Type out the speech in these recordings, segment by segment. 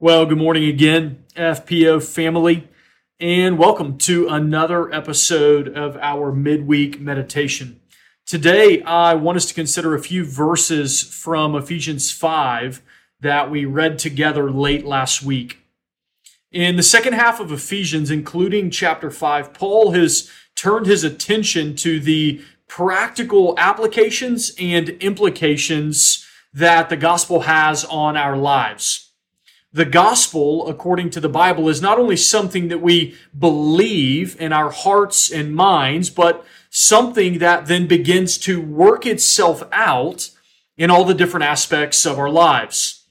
Well, good morning again, FPO family, and welcome to another episode of our midweek meditation. Today, I want us to consider a few verses from Ephesians 5 that we read together late last week. In the second half of Ephesians, including chapter 5, Paul has turned his attention to the practical applications and implications that the gospel has on our lives the gospel, according to the Bible, is not only something that we believe in our hearts and minds, but something that then begins to work itself out in all the different aspects of our lives.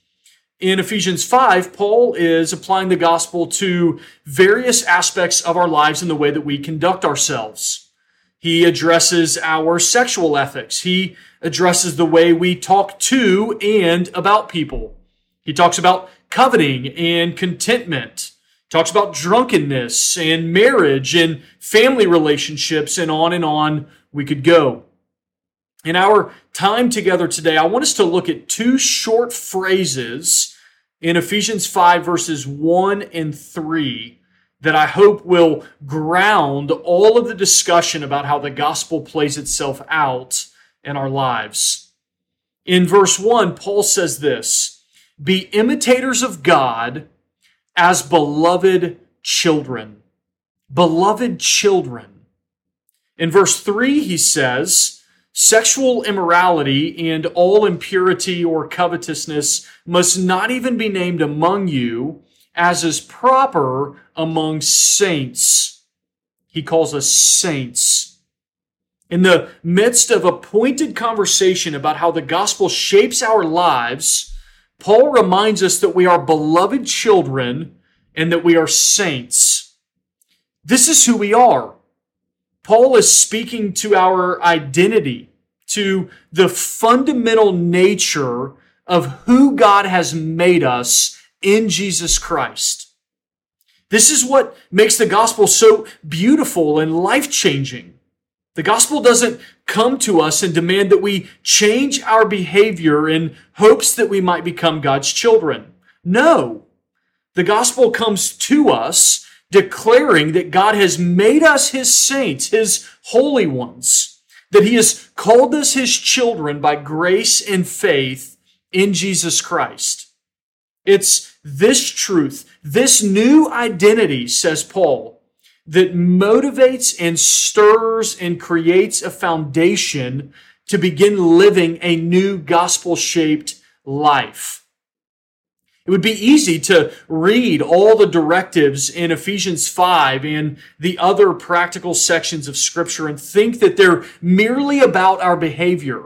In Ephesians 5, Paul is applying the gospel to various aspects of our lives in the way that we conduct ourselves. He addresses our sexual ethics. He addresses the way we talk to and about people. He talks about coveting and contentment. Talks about drunkenness and marriage and family relationships and on and on we could go. In our time together today, I want us to look at two short phrases in Ephesians 5 verses 1 and 3 that I hope will ground all of the discussion about how the gospel plays itself out in our lives. In verse 1, Paul says this be imitators of God as beloved children. Beloved children. In verse 3, he says, Sexual immorality and all impurity or covetousness must not even be named among you, as is proper among saints. He calls us saints. In the midst of a pointed conversation about how the gospel shapes our lives, Paul reminds us that we are beloved children and that we are saints. This is who we are. Paul is speaking to our identity, to the fundamental nature of who God has made us in Jesus Christ. This is what makes the gospel so beautiful and life changing. The gospel doesn't come to us and demand that we change our behavior in hopes that we might become God's children. No. The gospel comes to us declaring that God has made us his saints, his holy ones, that he has called us his children by grace and faith in Jesus Christ. It's this truth, this new identity, says Paul, that motivates and stirs and creates a foundation to begin living a new gospel shaped life. It would be easy to read all the directives in Ephesians 5 and the other practical sections of Scripture and think that they're merely about our behavior.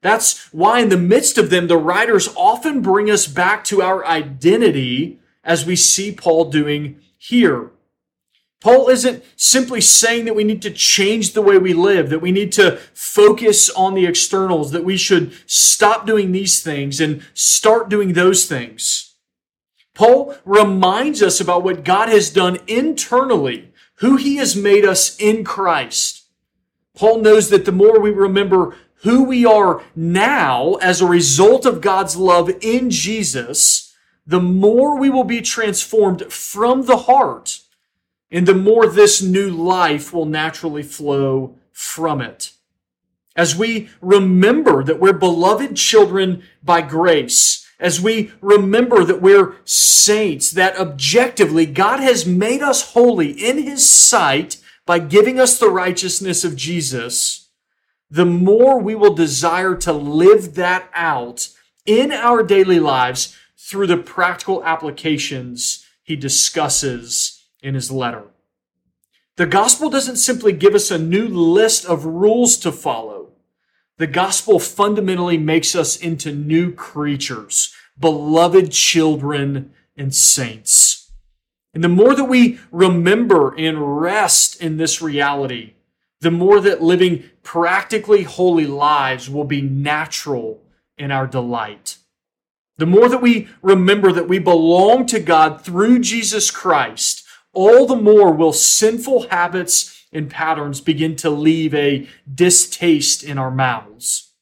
That's why, in the midst of them, the writers often bring us back to our identity, as we see Paul doing here. Paul isn't simply saying that we need to change the way we live, that we need to focus on the externals, that we should stop doing these things and start doing those things. Paul reminds us about what God has done internally, who he has made us in Christ. Paul knows that the more we remember who we are now as a result of God's love in Jesus, the more we will be transformed from the heart and the more this new life will naturally flow from it. As we remember that we're beloved children by grace, as we remember that we're saints, that objectively God has made us holy in His sight by giving us the righteousness of Jesus, the more we will desire to live that out in our daily lives through the practical applications He discusses in his letter. The gospel doesn't simply give us a new list of rules to follow. The gospel fundamentally makes us into new creatures, beloved children and saints. And the more that we remember and rest in this reality, the more that living practically holy lives will be natural in our delight. The more that we remember that we belong to God through Jesus Christ, all the more will sinful habits and patterns begin to leave a distaste in our mouths.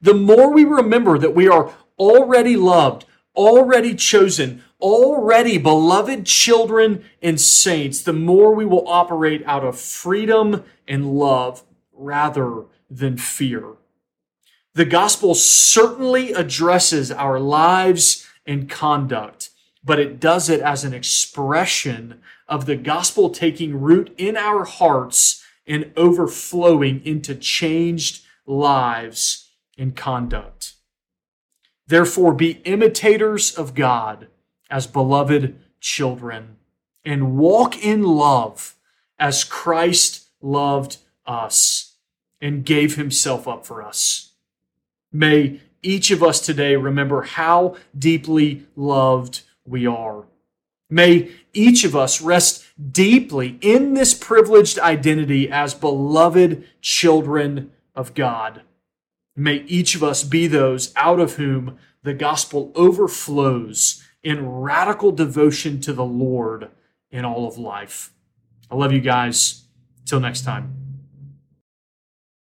The more we remember that we are already loved, already chosen, already beloved children and saints, the more we will operate out of freedom and love rather than fear. The gospel certainly addresses our lives and conduct, but it does it as an expression of the gospel taking root in our hearts and overflowing into changed lives and conduct. Therefore, be imitators of God as beloved children and walk in love as Christ loved us and gave himself up for us. May each of us today remember how deeply loved we are. May each of us rest deeply in this privileged identity as beloved children of God. May each of us be those out of whom the gospel overflows in radical devotion to the Lord in all of life. I love you guys. Till next time.